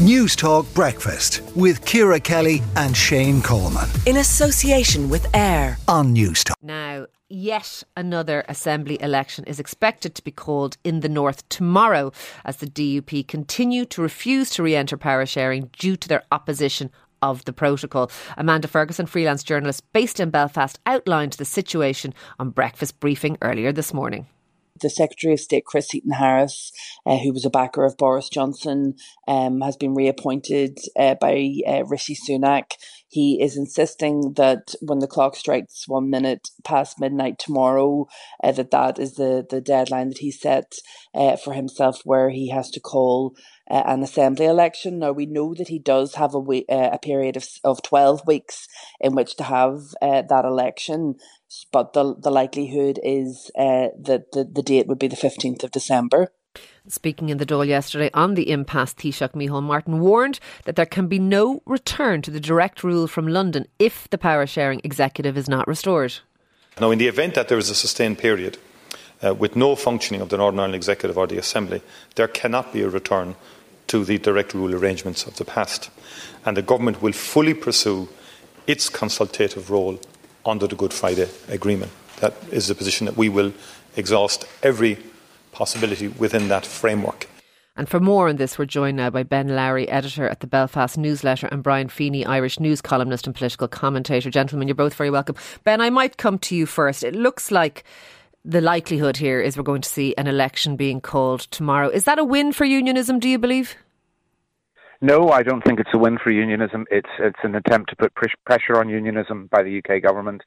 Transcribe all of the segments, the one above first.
News Talk Breakfast with Ciara Kelly and Shane Coleman. In association with AIR on News Talk. Now, yet another Assembly election is expected to be called in the North tomorrow as the DUP continue to refuse to re enter power sharing due to their opposition of the protocol. Amanda Ferguson, freelance journalist based in Belfast, outlined the situation on breakfast briefing earlier this morning the Secretary of State, Chris Heaton Harris, uh, who was a backer of Boris Johnson, um, has been reappointed uh, by uh, Rishi Sunak. He is insisting that when the clock strikes one minute past midnight tomorrow, uh, that that is the, the deadline that he set uh, for himself, where he has to call uh, an assembly election. Now we know that he does have a, we- a period of, of 12 weeks in which to have that election but the the likelihood is uh, that the, the date would be the 15th of December. Speaking in the Dáil yesterday on the impasse, Taoiseach Micheál Martin warned that there can be no return to the direct rule from London if the power sharing executive is not restored. Now, in the event that there is a sustained period uh, with no functioning of the Northern Ireland Executive or the Assembly, there cannot be a return to the direct rule arrangements of the past. And the Government will fully pursue its consultative role under the Good Friday Agreement. That is the position that we will exhaust every possibility within that framework. And for more on this, we're joined now by Ben Lowry, editor at the Belfast Newsletter, and Brian Feeney, Irish news columnist and political commentator. Gentlemen, you're both very welcome. Ben, I might come to you first. It looks like the likelihood here is we're going to see an election being called tomorrow. Is that a win for unionism, do you believe? No, I don't think it's a win for unionism. It's it's an attempt to put pressure on unionism by the UK government,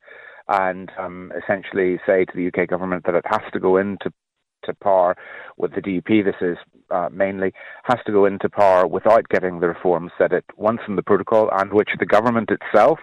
and um, essentially say to the UK government that it has to go into to power with the DUP. This is uh, mainly has to go into par without getting the reforms that it wants in the protocol, and which the government itself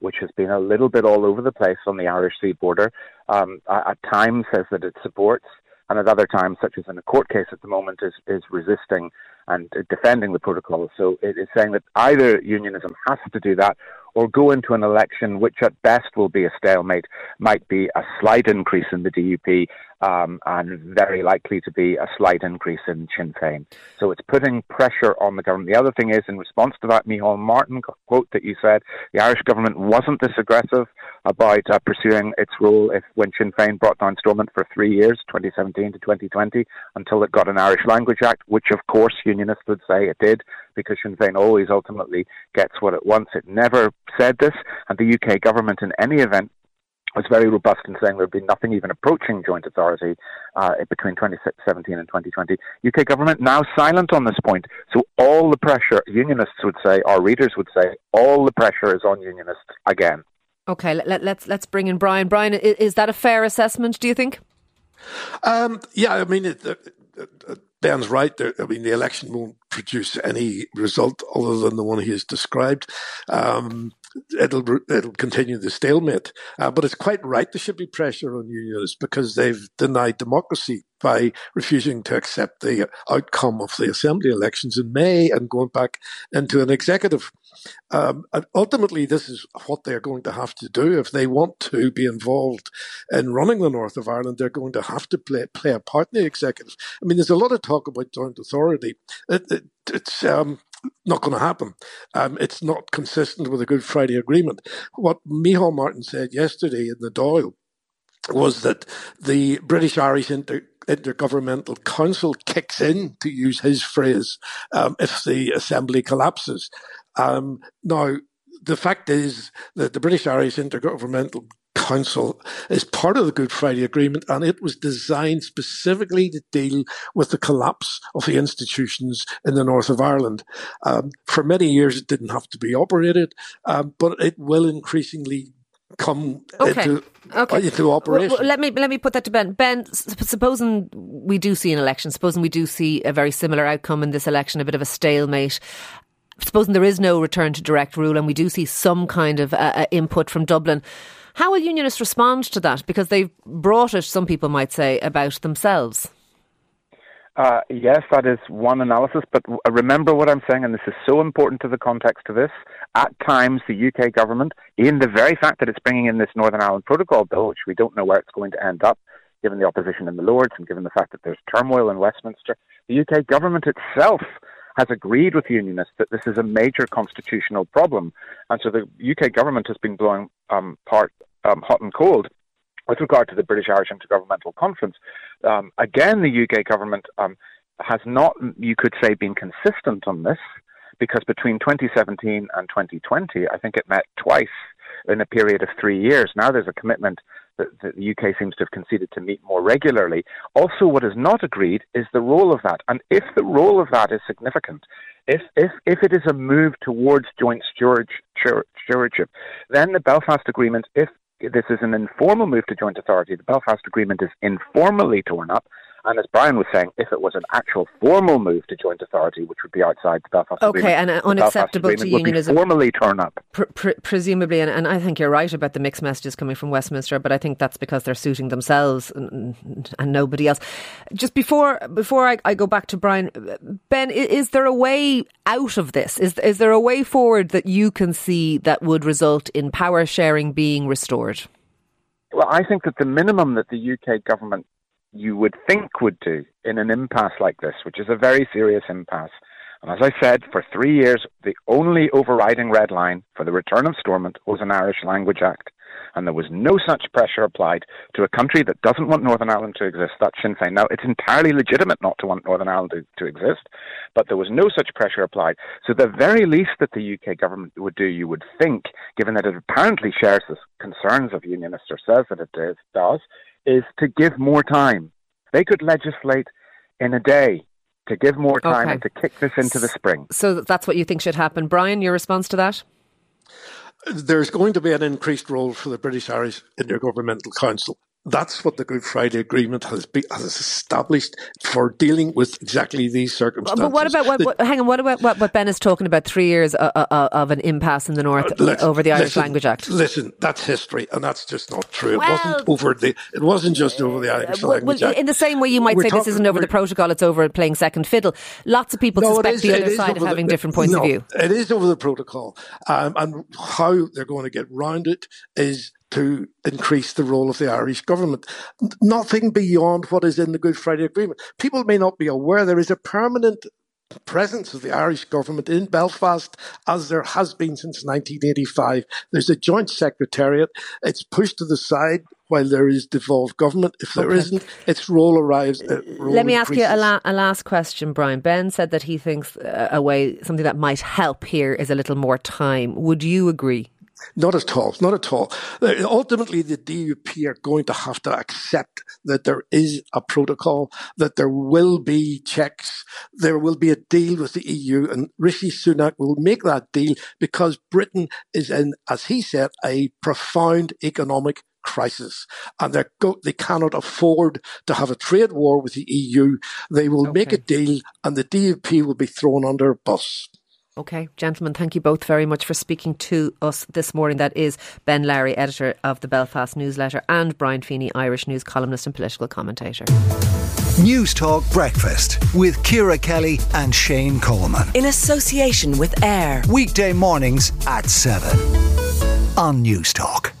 which has been a little bit all over the place on the Irish Sea border, um, at times says that it supports, and at other times, such as in a court case at the moment, is, is resisting and defending the protocol. So it is saying that either unionism has to do that or go into an election which at best will be a stalemate, might be a slight increase in the DUP, um, and very likely to be a slight increase in Sinn Féin. So it's putting pressure on the government. The other thing is, in response to that Micheál Martin quote that you said, the Irish government wasn't this aggressive about uh, pursuing its role if when Sinn Féin brought down Stormont for three years, 2017 to 2020, until it got an Irish Language Act, which of course unionists would say it did, because Sinn Féin always ultimately gets what it wants. It never said this, and the UK government in any event was very robust in saying there would be nothing even approaching joint authority uh, between 2017 and 2020. UK government now silent on this point. So all the pressure, unionists would say, our readers would say, all the pressure is on unionists again. Okay, let, us let's, let's bring in Brian. Brian, is, is, that a fair assessment? Do you think? Um, yeah, I mean, it, it, it, Ben's right. I mean, the election won't produce any result other than the one he has described. Um, it'll it'll continue the stalemate. Uh, but it's quite right there should be pressure on unionists because they've denied democracy by refusing to accept the outcome of the assembly elections in May and going back into an executive. Um, ultimately, this is what they're going to have to do if they want to be involved in running the north of Ireland. They're going to have to play play a part in the executive. I mean, there's a lot of talk about joint authority. It, it, it's um, not going to happen. Um, it's not consistent with the Good Friday Agreement. What Micheál Martin said yesterday in the Dáil was that the British Irish Inter- Intergovernmental Council kicks in, to use his phrase, um, if the assembly collapses. Um, now, the fact is that the British Irish Intergovernmental Council is part of the Good Friday Agreement, and it was designed specifically to deal with the collapse of the institutions in the north of Ireland. Um, for many years, it didn't have to be operated, um, but it will increasingly come okay. into okay. into operation. Well, well, let me let me put that to Ben. Ben, supposing we do see an election, supposing we do see a very similar outcome in this election, a bit of a stalemate. Supposing there is no return to direct rule, and we do see some kind of uh, uh input from Dublin. How will unionists respond to that? Because they've brought it, some people might say, about themselves. Uh, yes, that is one analysis, but remember what I'm saying, and this is so important to the context of this. At times, the UK government, in the very fact that it's bringing in this Northern Ireland Protocol bill, which we don't know where it's going to end up, given the opposition in the Lords and given the fact that there's turmoil in Westminster, the UK government itself has agreed with unionists that this is a major constitutional problem. And so the UK government has been blowing um, part um, hot and cold with regard to the British Irish Intergovernmental Conference. Um, again, the UK government um, has not, you could say, been consistent on this because between 2017 and 2020, I think it met twice in a period of three years. Now there's a commitment that, the UK seems to have conceded to meet more regularly. Also, what is not agreed is the role of that. And if the role of that is significant, if, if, if it is a move towards joint stewardship, then the Belfast Agreement, if this is an informal move to joint authority, the Belfast Agreement is informally torn up and as Brian was saying, if it was an actual formal move to joint authority, which would be outside the Belfast okay, Agreement, and uh, unacceptable to unionism, formally turn up. Pr- pr- presumably, and, and, I think you're right about the mixed messages coming from Westminster, but I think that's because they're suiting themselves and, and nobody else. Just before before I, I, go back to Brian, Ben, is there a way out of this? Is is there a way forward that you can see that would result in power sharing being restored? Well, I think that the minimum that the UK government you would think would do in an impasse like this, which is a very serious impasse. And as I said, for three years, the only overriding red line for the return of Stormont was an Irish Language Act. And there was no such pressure applied to a country that doesn't want Northern Ireland to exist. That's Sinn Féin. Now, it's entirely legitimate not to want Northern Ireland to, to exist, but there was no such pressure applied. So the very least that the UK government would do, you would think, given that it apparently shares the concerns of unionists or says that it does, is to give more time. They could legislate in a day to give more time okay. and to kick this into the spring. So that's what you think should happen. Brian, your response to that? There's going to be an increased role for the British Irish Intergovernmental Council. That's what the Good Friday Agreement has, be, has established for dealing with exactly these circumstances. But what about what, what, hang on? What about what, what Ben is talking about? Three years uh, uh, uh of an impasse in the north uh, over the Irish listen, Language Act. Listen, that's history, and that's just not true. Well, it wasn't over the. It wasn't just over the Irish well, Language well, Act. In the same way, you might we're say talking, this isn't over the protocol; it's over playing second fiddle. Lots of people no, suspect is, the other side of having the, different points no, of view. It is over the protocol, um, and how they're going to get round it is to increase the role of the Irish government. Nothing beyond what is in the Good Friday Agreement. People may not be aware there is a permanent presence of the Irish government in Belfast, as there has been since 1985. There's a joint secretariat. It's pushed to the side while there is devolved government. If there okay. not its role arrives. Uh, role Let me increases. ask you a, la- a, last question, Brian. Ben said that he thinks uh, a way, something that might help here is a little more time. Would you agree? Not at all. Not at all. Ultimately, the DUP are going to have to accept that there is a protocol, that there will be checks, there will be a deal with the EU, and Rishi Sunak will make that deal because Britain is in, as he said, a profound economic crisis and they go, they cannot afford to have a trade war with the EU. They will okay. make a deal and the DUP will be thrown under a bus. Okay, gentlemen, thank you both very much for speaking to us this morning. That is Ben Lowry, editor of the Belfast newsletter, and Brian Feeney, Irish news columnist and political commentator. News Talk Breakfast with Ciara Kelly and Shane Coleman. In association with AIR. Weekday mornings at 7 on Newstalk.